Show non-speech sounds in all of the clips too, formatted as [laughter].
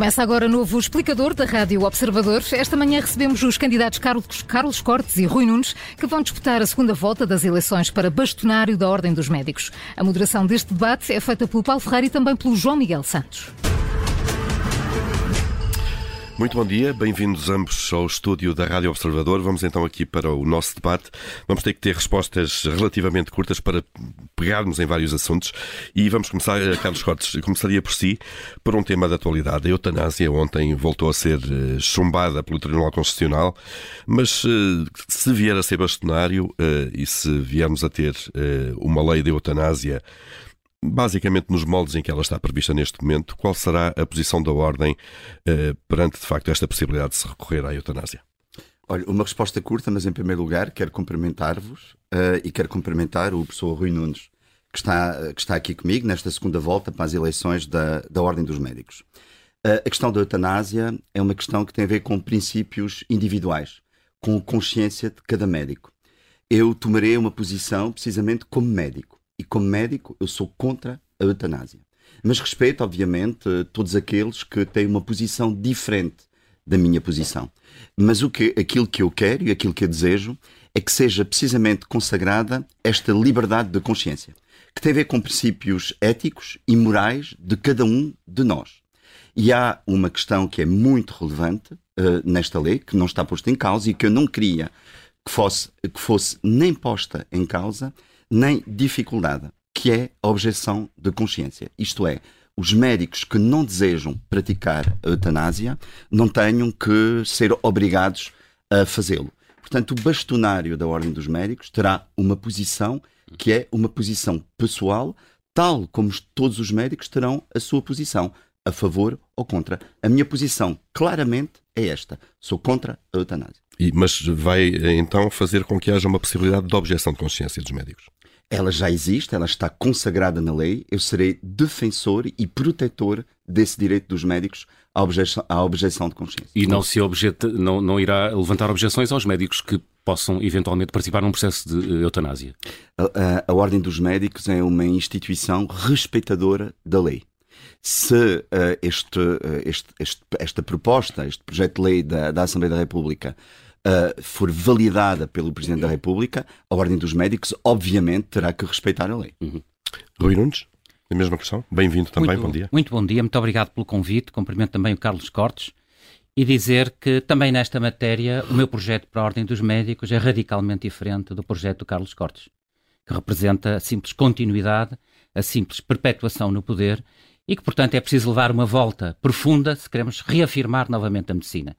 Começa agora novo explicador da Rádio Observador. Esta manhã recebemos os candidatos Carlos, Carlos Cortes e Rui Nunes, que vão disputar a segunda volta das eleições para bastonário da Ordem dos Médicos. A moderação deste debate é feita pelo Paulo Ferreira e também pelo João Miguel Santos. Muito bom dia, bem-vindos ambos ao estúdio da Rádio Observador. Vamos então aqui para o nosso debate. Vamos ter que ter respostas relativamente curtas para pegarmos em vários assuntos e vamos começar, eh, Carlos Cortes, começaria por si, por um tema da atualidade. A eutanásia ontem voltou a ser eh, chumbada pelo Tribunal Constitucional, mas eh, se vier a ser bastonário e se viermos a ter uma lei de eutanásia basicamente nos moldes em que ela está prevista neste momento, qual será a posição da Ordem eh, perante, de facto, esta possibilidade de se recorrer à eutanásia? Olha, uma resposta curta, mas em primeiro lugar quero cumprimentar-vos uh, e quero cumprimentar o professor Rui Nunes, que está, que está aqui comigo nesta segunda volta para as eleições da, da Ordem dos Médicos. Uh, a questão da eutanásia é uma questão que tem a ver com princípios individuais, com consciência de cada médico. Eu tomarei uma posição precisamente como médico e como médico eu sou contra a eutanásia. Mas respeito, obviamente, todos aqueles que têm uma posição diferente da minha posição. Mas o que, aquilo que eu quero e aquilo que eu desejo é que seja precisamente consagrada esta liberdade de consciência, que tem a ver com princípios éticos e morais de cada um de nós. E há uma questão que é muito relevante uh, nesta lei, que não está posta em causa e que eu não queria que fosse, que fosse nem posta em causa, nem dificuldade, que é a objeção de consciência. Isto é, os médicos que não desejam praticar a eutanásia não tenham que ser obrigados a fazê-lo. Portanto, o bastonário da Ordem dos Médicos terá uma posição que é uma posição pessoal, tal como todos os médicos terão a sua posição, a favor ou contra. A minha posição, claramente, é esta: sou contra a eutanásia. E, mas vai então fazer com que haja uma possibilidade de objeção de consciência dos médicos? Ela já existe, ela está consagrada na lei. Eu serei defensor e protetor desse direito dos médicos à objeção, à objeção de consciência. E não, se objeta, não, não irá levantar objeções aos médicos que possam eventualmente participar num processo de eh, eutanásia? A, a, a Ordem dos Médicos é uma instituição respeitadora da lei. Se uh, este, uh, este, este, esta proposta, este projeto de lei da, da Assembleia da República uh, for validada pelo Presidente da República, a Ordem dos Médicos, obviamente, terá que respeitar a lei. Uhum. Rui Nunes? A mesma questão. Bem-vindo também, muito, bom dia. Muito bom dia, muito obrigado pelo convite. Cumprimento também o Carlos Cortes e dizer que também nesta matéria o meu projeto para a Ordem dos Médicos é radicalmente diferente do projeto do Carlos Cortes, que representa a simples continuidade, a simples perpetuação no poder e que, portanto, é preciso levar uma volta profunda se queremos reafirmar novamente a medicina.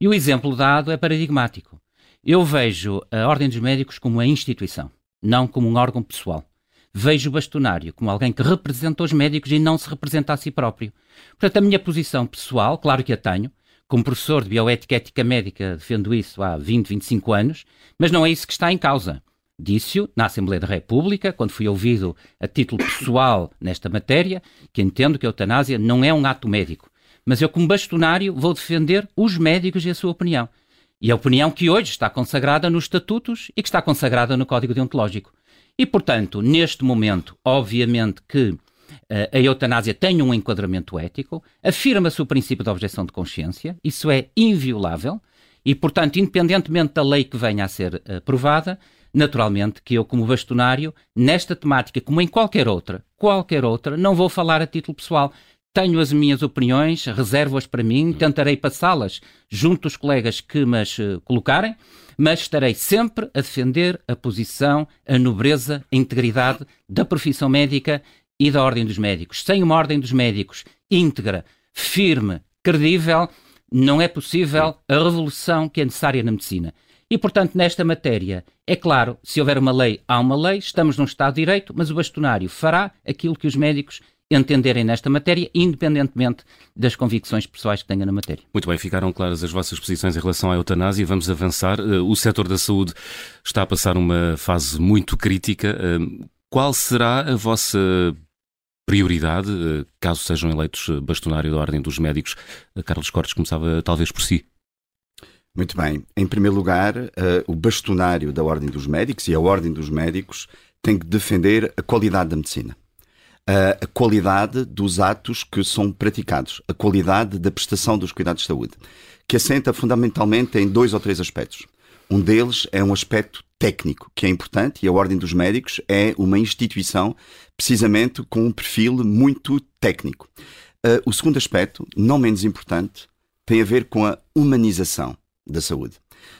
E o exemplo dado é paradigmático. Eu vejo a Ordem dos Médicos como uma instituição, não como um órgão pessoal. Vejo o bastonário como alguém que representa os médicos e não se representa a si próprio. Portanto, a minha posição pessoal, claro que a tenho, como professor de bioética e ética médica, defendo isso há 20, 25 anos, mas não é isso que está em causa. Disse-o na Assembleia da República, quando fui ouvido a título pessoal nesta matéria, que entendo que a eutanásia não é um ato médico. Mas eu, como bastonário, vou defender os médicos e a sua opinião. E a opinião que hoje está consagrada nos estatutos e que está consagrada no Código Deontológico. E, portanto, neste momento, obviamente que uh, a eutanásia tem um enquadramento ético, afirma-se o princípio da objeção de consciência, isso é inviolável, e, portanto, independentemente da lei que venha a ser aprovada, naturalmente que eu, como bastonário, nesta temática, como em qualquer outra, qualquer outra, não vou falar a título pessoal. Tenho as minhas opiniões, reservo-as para mim, tentarei passá-las junto aos colegas que me as uh, colocarem, mas estarei sempre a defender a posição, a nobreza, a integridade da profissão médica e da Ordem dos Médicos. Sem uma Ordem dos Médicos íntegra, firme, credível, não é possível a revolução que é necessária na medicina. E, portanto, nesta matéria, é claro, se houver uma lei, há uma lei, estamos num Estado de Direito, mas o bastonário fará aquilo que os médicos entenderem nesta matéria, independentemente das convicções pessoais que tenha na matéria. Muito bem, ficaram claras as vossas posições em relação à eutanásia. Vamos avançar. Eh, o setor da saúde está a passar uma fase muito crítica. Eh, qual será a vossa prioridade, eh, caso sejam eleitos bastonário da Ordem dos Médicos? Carlos Cortes começava talvez por si. Muito bem. Em primeiro lugar, uh, o bastonário da Ordem dos Médicos e a Ordem dos Médicos tem que defender a qualidade da medicina. a qualidade dos atos que são praticados, a qualidade da prestação dos cuidados de saúde, que assenta fundamentalmente em dois ou três aspectos. Um deles é um aspecto técnico, que é importante, e a Ordem dos Médicos é uma instituição precisamente com um perfil muito técnico. Uh, o segundo aspecto, não menos importante, tem a ver com a humanização da saúde.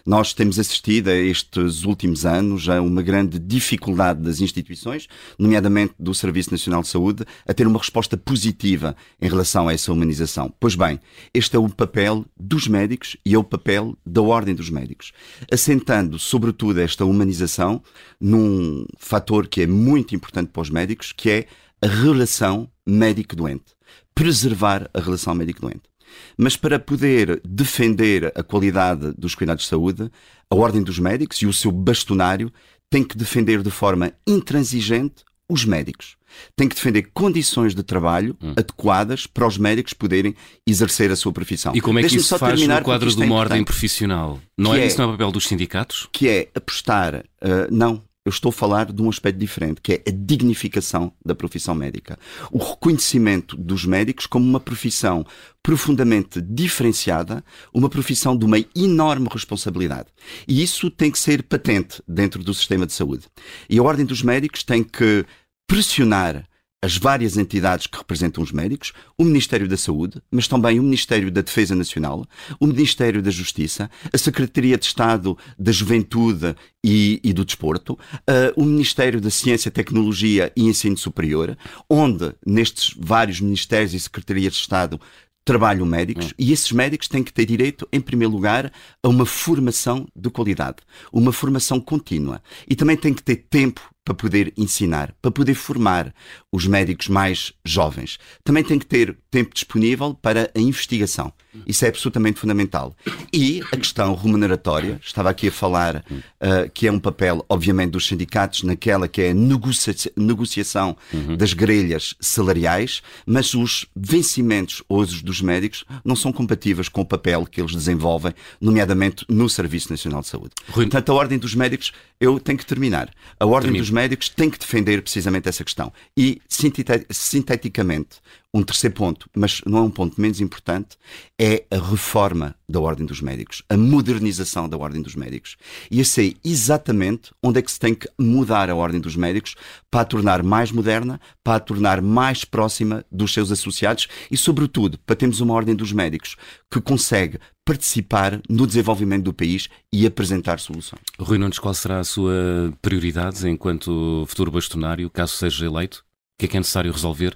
Nós temos assistido a estes últimos anos a uma grande dificuldade das instituições, nomeadamente do Serviço Nacional de Saúde, a ter uma resposta positiva em relação a essa humanização. Pois bem, este é o papel dos médicos e é o papel da Ordem dos Médicos, assentando sobretudo esta humanização num fator que é muito importante para os médicos, que é a relação médico-doente. Preservar a relação médico-doente. Mas para poder defender a qualidade dos cuidados de saúde, a Ordem dos Médicos e o seu bastonário tem que defender de forma intransigente os médicos. Tem que defender condições de trabalho hum. adequadas para os médicos poderem exercer a sua profissão. E como é que isso se faz no quadro de uma é ordem profissional? Não é, é, isso não é o papel dos sindicatos? Que é apostar, uh, não, eu estou a falar de um aspecto diferente, que é a dignificação da profissão médica. O reconhecimento dos médicos como uma profissão profundamente diferenciada, uma profissão de uma enorme responsabilidade. E isso tem que ser patente dentro do sistema de saúde. E a Ordem dos Médicos tem que pressionar as várias entidades que representam os médicos, o Ministério da Saúde, mas também o Ministério da Defesa Nacional, o Ministério da Justiça, a Secretaria de Estado da Juventude e, e do Desporto, uh, o Ministério da Ciência, Tecnologia e Ensino Superior, onde nestes vários ministérios e secretarias de Estado trabalham médicos hum. e esses médicos têm que ter direito, em primeiro lugar, a uma formação de qualidade, uma formação contínua e também têm que ter tempo para poder ensinar, para poder formar os médicos mais jovens. Também tem que ter tempo disponível para a investigação. Isso é absolutamente fundamental. E a questão remuneratória, estava aqui a falar uh, que é um papel, obviamente, dos sindicatos naquela que é a negocia negociação uhum. das grelhas salariais, mas os vencimentos hoje dos médicos não são compatíveis com o papel que eles desenvolvem, nomeadamente no Serviço Nacional de Saúde. Rui... Portanto, a Ordem dos Médicos, eu tenho que terminar. A Ordem Termino. dos Médicos tem que defender precisamente essa questão. E, sinteticamente, um terceiro ponto, mas não é um ponto menos importante, é a reforma da Ordem dos Médicos, a modernização da Ordem dos Médicos. E eu sei exatamente onde é que se tem que mudar a Ordem dos Médicos para a tornar mais moderna, para a tornar mais próxima dos seus associados e, sobretudo, para termos uma Ordem dos Médicos que consegue participar no desenvolvimento do país e apresentar soluções. Rui Nunes, qual será a sua prioridade enquanto futuro bastonário, caso seja eleito? O que é que é necessário resolver?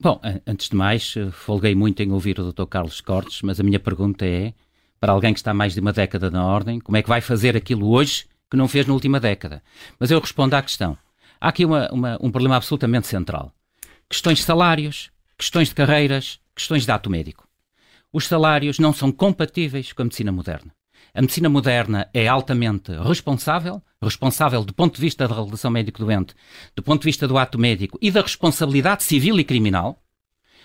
Bom, antes de mais, eh, folguei muito em ouvir o Dr. Carlos Cortes, mas a minha pergunta é, para alguém que está mais de uma década na Ordem, como é que vai fazer aquilo hoje que não fez na última década? Mas eu respondo à questão. Há aqui uma, uma, um problema absolutamente central. Questões de salários, questões de carreiras, questões de ato médico. Os salários não são compatíveis com a medicina moderna. A medicina moderna é altamente responsável, responsável do ponto de vista da relação médico-doente, do ponto de vista do ato médico e da responsabilidade civil e criminal.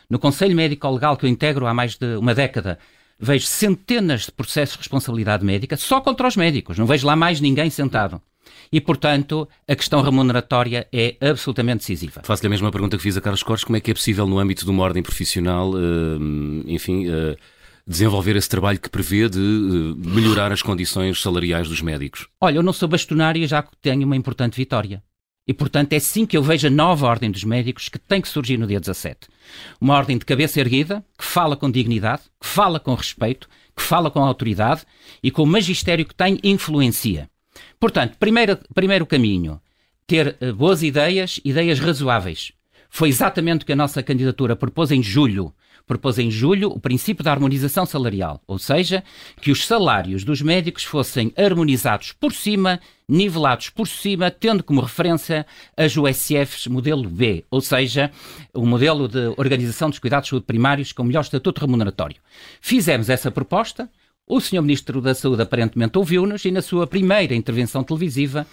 No Conselho Médico-Legal que eu integro há mais de uma década, vejo centenas de processos de responsabilidade médica só contra os médicos, não vejo lá mais ninguém sentado. E, portanto, a questão remuneratória é absolutamente decisiva. Faço-lhe a mesma pergunta que fiz a Carlos Cortes: como é que é possível, no âmbito de uma ordem profissional, uh, enfim, uh, desenvolver esse trabalho que prevê de uh, melhorar as condições salariais dos médicos? Olha, eu não sou bastonário já tenho uma importante vitória. E, portanto, é sim que eu vejo a nova Ordem dos Médicos que tem que surgir no dia 17. Uma ordem de cabeça erguida, que fala com dignidade, que fala com respeito, que fala com autoridade e com o magistério que tem influencia. Portanto, primeiro, primeiro caminho, ter uh, boas ideias, ideias razoáveis. Foi exatamente o que a nossa candidatura propôs em julho propôs em julho o princípio da harmonização salarial, ou seja, que os salários dos médicos fossem harmonizados por cima, nivelados por cima, tendo como referência as USFs modelo B, ou seja, o modelo de organização dos cuidados de saúde primários com melhor estatuto remuneratório. Fizemos essa proposta, o Sr. Ministro da Saúde aparentemente ouviu-nos e, na sua primeira intervenção televisiva,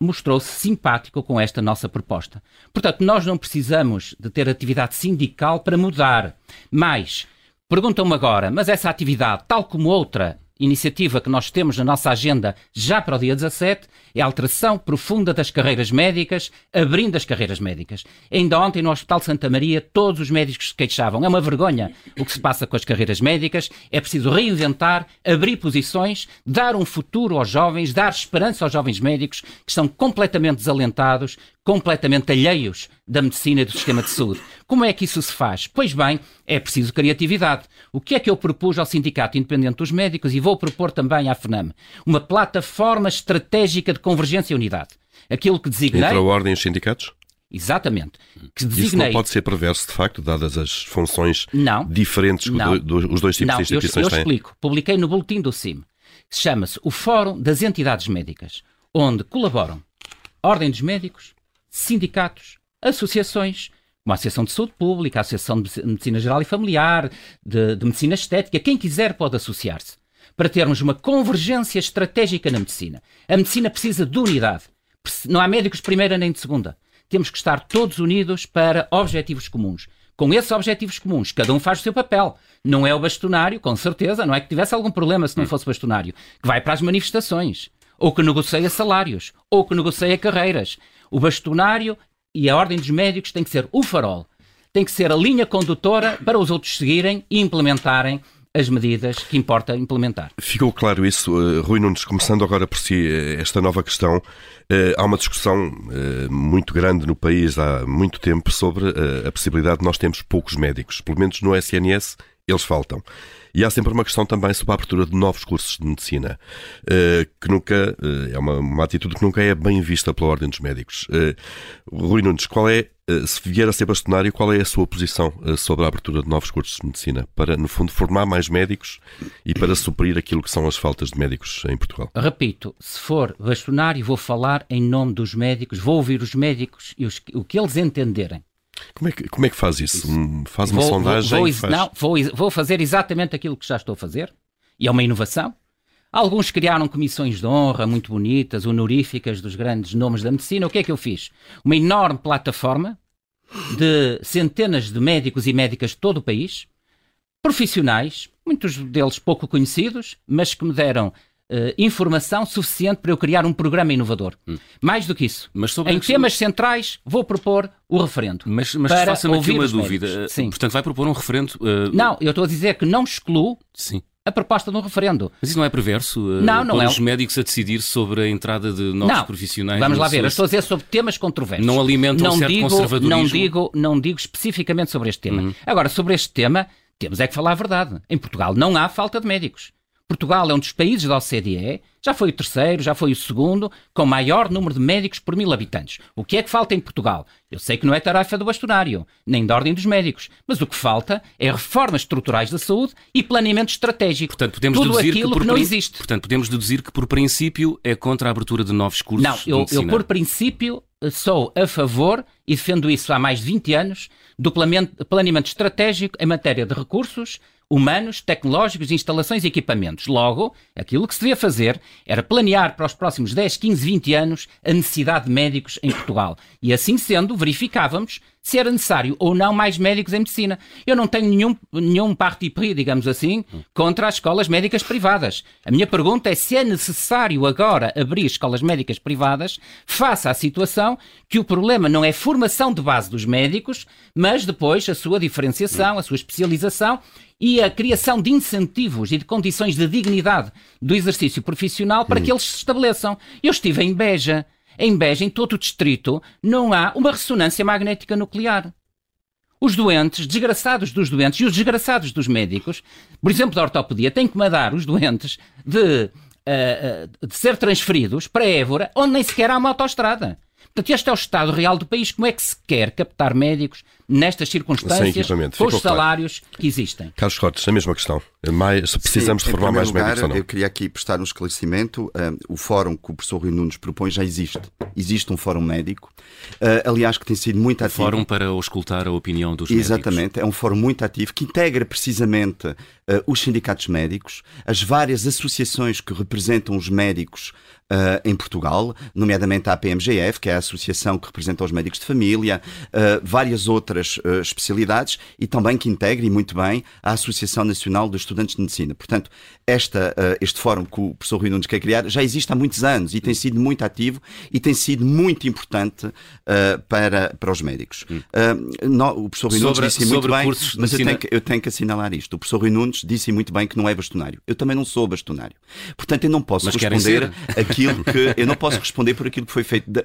mostrou-se simpático com esta nossa proposta. Portanto, nós não precisamos de ter atividade sindical para mudar. Mas, perguntam-me agora, mas essa atividade, tal como outra, iniciativa que nós temos na nossa agenda já para o dia 17 é a alteração profunda das carreiras médicas, abrindo as carreiras médicas. Ainda ontem no Hospital Santa Maria todos os médicos se queixavam. É uma vergonha o que se passa com as carreiras médicas. É preciso reinventar, abrir posições, dar um futuro aos jovens, dar esperança aos jovens médicos que estão completamente desalentados, completamente alheios da medicina e do sistema de saúde. Como é que isso se faz? Pois bem, é preciso criatividade. O que é que eu propus ao Sindicato Independente dos Médicos e vou propor também à FNAM? Uma plataforma estratégica de convergência e unidade. Aquilo que designei... Entre a Ordem e os sindicatos? Exatamente. Que designei... Isso não pode ser perverso, de facto, dadas as funções não, diferentes que não, do, os dois tipos não, de instituições eu, eu têm? Eu explico. Publiquei no boletim do CIM. Chama-se o Fórum das Entidades Médicas, onde colaboram Ordem dos Médicos, sindicatos, associações, como a Associação de Saúde Pública, a Associação de Medicina Geral e Familiar, de, de Medicina Estética, quem quiser pode associar-se, para termos uma convergência estratégica na medicina. A medicina precisa de unidade. Não há médicos de primeira nem de segunda. Temos que estar todos unidos para objetivos comuns. Com esses objetivos comuns, cada um faz o seu papel. Não é o bastonário, com certeza, não é que tivesse algum problema se não fosse bastonário, que vai para as manifestações, ou que negocia salários, ou que negocia carreiras. O bastonário e a ordem dos médicos tem que ser o farol, tem que ser a linha condutora para os outros seguirem e implementarem as medidas que importa implementar. Ficou claro isso, uh, Rui Nunes, começando agora por si uh, esta nova questão. Uh, há uma discussão muito grande no país há muito tempo sobre a possibilidade de nós termos poucos médicos, pelo menos no SNS eles faltam. E há sempre uma questão também sobre a abertura de novos cursos de medicina, eh, que nunca eh, é uma, uma atitude que nunca é bem vista pela Ordem dos Médicos. Eh, Rui Nunes, qual é, se vier a ser bastonário, qual é a sua posição sobre a abertura de novos cursos de medicina para, no fundo, formar mais médicos e para suprir aquilo que são as faltas de médicos em Portugal? Repito, se for bastonário, vou falar em nome dos médicos, vou ouvir os médicos e os, o que eles entenderem. Como é que, como é que faz isso? isso. Faz uma vou, sondagem? Vou, faz... Não, vou, vou fazer exatamente aquilo que já estou a fazer. E é uma inovação. Alguns criaram comissões de honra muito bonitas, honoríficas dos grandes nomes da medicina. O que é que eu fiz? Uma enorme plataforma de centenas de médicos e médicas de todo o país, profissionais, muitos deles pouco conhecidos, mas que me deram uh, informação suficiente para eu criar um programa inovador. Hum. Mais do que isso, em temas centrais, vou propor o referendo. Mas, mas faça-me aqui uma dúvida. Sim. Portanto, vai propor um referendo. Uh... Não, eu estou a dizer que não excluo. Sim a proposta de um referendo. Mas isso não é perverso? Não, não é. os médicos a decidir sobre a entrada de novos não. profissionais? Vamos lá ver, eu estou a dizer sobre temas controversos. Não alimentam não um certo digo, conservadorismo? Não digo, não digo especificamente sobre este tema. Uhum. Agora, sobre este tema, temos é que falar a verdade. Em Portugal não há falta de médicos. Portugal é um dos países da OCDE, já foi o terceiro, já foi o segundo, com maior número de médicos por mil habitantes. O que é que falta em Portugal? Eu sei que não é tarefa do bastonário, nem da ordem dos médicos, mas o que falta é reformas estruturais da saúde e planeamento estratégico. Portanto, podemos Tudo deduzir aquilo que, por, que não existe. Portanto, podemos deduzir que, por princípio, é contra a abertura de novos cursos Não, eu, eu por princípio, sou a favor, e defendo isso há mais de 20 anos, do planeamento estratégico em matéria de recursos, humanos, tecnológicos, instalações e equipamentos. Logo, aquilo que se devia fazer era planear para os próximos 10, 15, 20 anos a necessidade de médicos em Portugal. E assim sendo, verificávamos se era necessário ou não mais médicos em medicina. Eu não tenho nenhum, nenhum parti pris, digamos assim, contra as escolas médicas privadas. A minha pergunta é se é necessário agora abrir escolas médicas privadas face à situação que o problema não é formação de base dos médicos, mas depois a sua diferenciação, a sua especialização e a criação de incentivos e de condições de dignidade do exercício profissional para que eles se estabeleçam. Eu estive em Beja. Em Beja, em todo o distrito, não há uma ressonância magnética nuclear. Os doentes, desgraçados dos doentes e os desgraçados dos médicos, por exemplo, da ortopedia, têm que mandar os doentes de, uh, de ser transferidos para Évora, onde nem sequer há uma autoestrada. Portanto, este é o estado real do país. Como é que se quer captar médicos nestas circunstâncias com os salários claro. que existem? Carlos Cortes, a mesma questão. Mais, se precisamos Sim, formar mais lugar, médicos ou não? Eu queria aqui prestar um esclarecimento. Um, o fórum que o professor Rui Nunes propõe já existe. Existe um fórum médico. Uh, aliás, que tem sido muito ativo. Fórum para auscultar a opinião dos Exatamente. médicos. Exatamente. É um fórum muito ativo que integra precisamente uh, os sindicatos médicos, as várias associações que representam os médicos Uh, em Portugal, nomeadamente a APMGF, que é a associação que representa os médicos de família, uh, várias outras uh, especialidades e também que integre muito bem a Associação Nacional dos Estudantes de Medicina. Portanto, esta, uh, este fórum que o professor Rui Nunes quer criar já existe há muitos anos e tem sido muito ativo e tem sido muito importante uh, para, para os médicos. No, o professor Rui Nunes disse muito bem, mas eu tenho, que, eu tenho que assinalar isto. O professor Rui Nunes disse muito bem que não é bastonário. Eu também não sou bastonário. Portanto, eu não posso mas responder [laughs] aquilo que eu não posso responder por aquilo que foi feito de,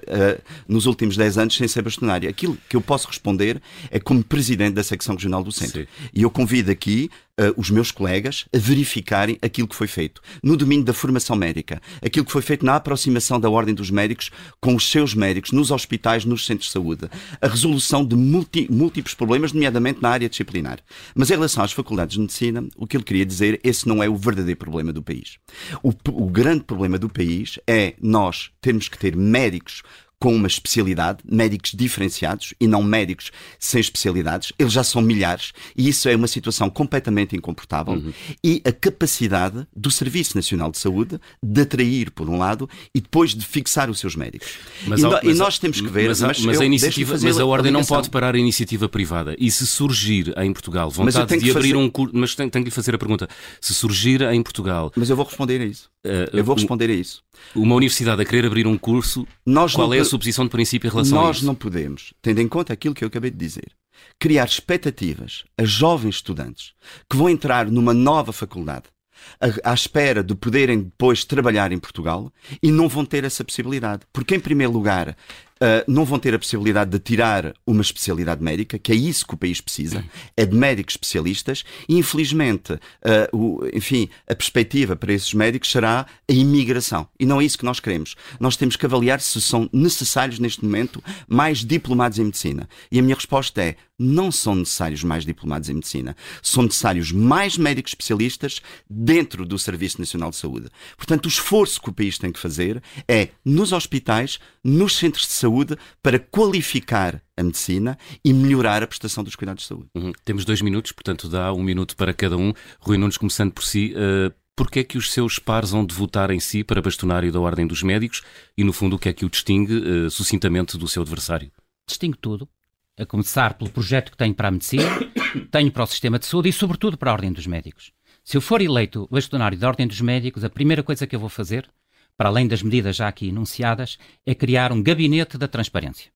nos últimos 10 anos sem ser bastonário. Aquilo que eu posso responder é como presidente da secção regional do centro. Sim. E eu convido aqui uh, os meus colegas a verificarem aquilo que foi feito no domínio da formação médica, aquilo que foi feito na aproximação da Ordem dos Médicos com os seus médicos nos hospitais, nos centros de saúde, a resolução de multi, múltiplos problemas, nomeadamente na área disciplinar. Mas em relação às faculdades de medicina, o que ele queria dizer, esse não é o verdadeiro problema do país. O, o grande problema do país é nós termos que ter médicos com uma especialidade, médicos diferenciados e não médicos sem especialidades. Eles já são milhares e isso é uma situação completamente incomportável. Uhum. E a capacidade do Serviço Nacional de Saúde de atrair, por um lado, e depois de fixar os seus médicos. Mas, e, mas, e nós temos que ver. Mas, mas, mas a, iniciativa, mas a Ordem não pode parar a iniciativa privada. E se surgir em Portugal vontade de abrir fazer... um curso. Mas tenho, tenho que lhe fazer a pergunta. Se surgir em Portugal. Mas eu vou responder a isso. Uh, eu vou responder a isso. Uma universidade a querer abrir um curso, nós qual é a sua posição de princípio em relação a isso? Nós não podemos, tendo em conta aquilo que eu acabei de dizer, criar expectativas a jovens estudantes que vão entrar numa nova faculdade à espera de poderem depois trabalhar em Portugal e não vão ter essa possibilidade. Porque, em primeiro lugar, Uh, não vão ter a possibilidade de tirar uma especialidade médica, que é isso que o país precisa, é de médicos especialistas, e infelizmente, uh, o, enfim, a perspectiva para esses médicos será a imigração. E não é isso que nós queremos. Nós temos que avaliar se são necessários neste momento mais diplomados em medicina. E a minha resposta é: não são necessários mais diplomados em medicina. São necessários mais médicos especialistas dentro do Serviço Nacional de Saúde. Portanto, o esforço que o país tem que fazer é, nos hospitais, nos centros de saúde, saúde para qualificar a medicina e melhorar a prestação dos cuidados de saúde. Uhum. Temos dois minutos, portanto dá um minuto para cada um. Rui Nunes, começando por si, uh, porquê é que os seus pares vão de votar em si para bastonário da Ordem dos Médicos e, no fundo, o que é que o distingue uh, sucintamente do seu adversário? Distingue tudo. A começar pelo projeto que tenho para a medicina, [coughs] tenho para o sistema de saúde e, sobretudo, para a Ordem dos Médicos. Se eu for eleito bastonário da Ordem dos Médicos, a primeira coisa que eu vou fazer para além das medidas já aqui enunciadas, é criar um gabinete da transparência.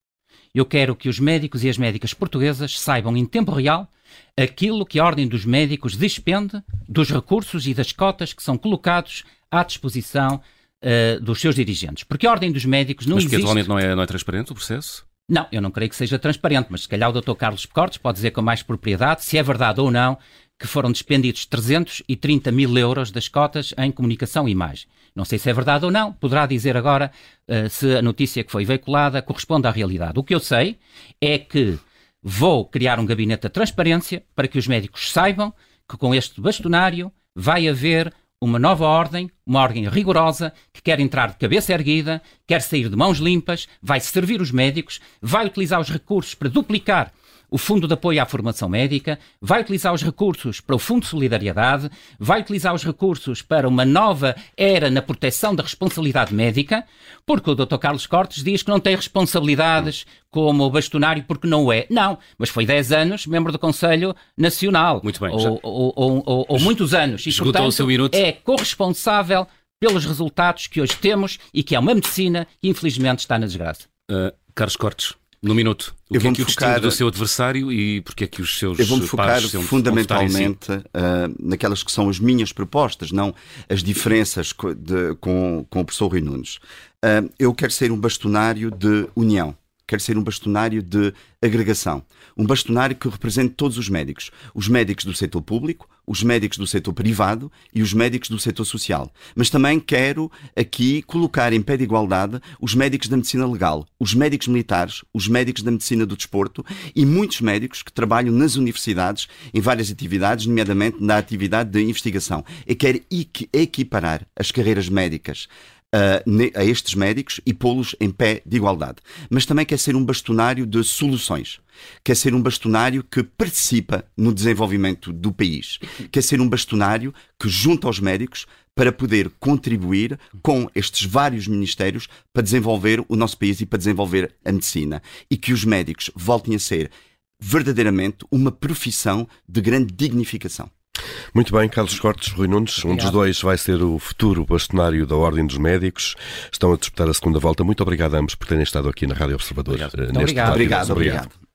Eu quero que os médicos e as médicas portuguesas saibam em tempo real aquilo que a Ordem dos Médicos despende dos recursos e das cotas que são colocados à disposição uh, dos seus dirigentes. Porque a Ordem dos Médicos não mas existe... Mas que atualmente não é, não é transparente o processo? Não, eu não creio que seja transparente, mas se calhar o Dr. Carlos Pecortes pode dizer com mais propriedade se é verdade ou não que foram despendidos 330 mil euros das cotas em comunicação e imagem. Não sei se é verdade ou não, poderá dizer agora uh, se a notícia que foi veiculada corresponde à realidade. O que eu sei é que vou criar um gabinete de transparência para que os médicos saibam que com este bastonário vai haver uma nova ordem, uma ordem rigorosa, que quer entrar de cabeça erguida, quer sair de mãos limpas, vai servir os médicos, vai utilizar os recursos para duplicar o Fundo de Apoio à Formação Médica, vai utilizar os recursos para o Fundo de Solidariedade, vai utilizar os recursos para uma nova era na proteção da responsabilidade médica, porque o Dr. Carlos Cortes diz que não tem responsabilidades como o bastonário porque não é. Não, mas foi 10 anos membro do Conselho Nacional. Muito bem. Ou, ou, ou, ou muitos anos. E, Esgotou portanto, o seu minuto. É corresponsável pelos resultados que hoje temos e que é uma medicina que infelizmente está na desgraça. Uh, Carlos Cortes. No minuto. O eu que é que o focar... do seu adversário e porque é que os seus Eu vou-me focar fundamentalmente si? uh, naquelas que são as minhas propostas, não as diferenças de, com, com o professor Rui Nunes. Uh, eu quero ser um bastonário de união quer ser um bastonário de agregação. Um bastonário que represente todos os médicos. Os médicos do setor público, os médicos do setor privado e os médicos do setor social. Mas também quero aqui colocar em pé de igualdade os médicos da medicina legal, os médicos militares, os médicos da medicina do desporto e muitos médicos que trabalham nas universidades em várias atividades, nomeadamente na atividade de investigação. Eu quero equiparar as carreiras médicas a estes médicos e pô-los em pé de igualdade. Mas também quer ser um bastonário de soluções. Quer ser um bastonário que participa no desenvolvimento do país. Quer ser um bastonário que junta aos médicos para poder contribuir com estes vários ministérios para desenvolver o nosso país e para desenvolver a medicina. E que os médicos voltem a ser verdadeiramente uma profissão de grande dignificação. Muito bem, Carlos Cortes, Rui Nunes, um dos dois vai ser o futuro bastonário da Ordem dos Médicos. Estão a disputar a segunda volta. Muito obrigado a ambos por terem estado aqui na Rádio Observador. Obrigado. eh, neste obrigado. Obrigado, obrigado.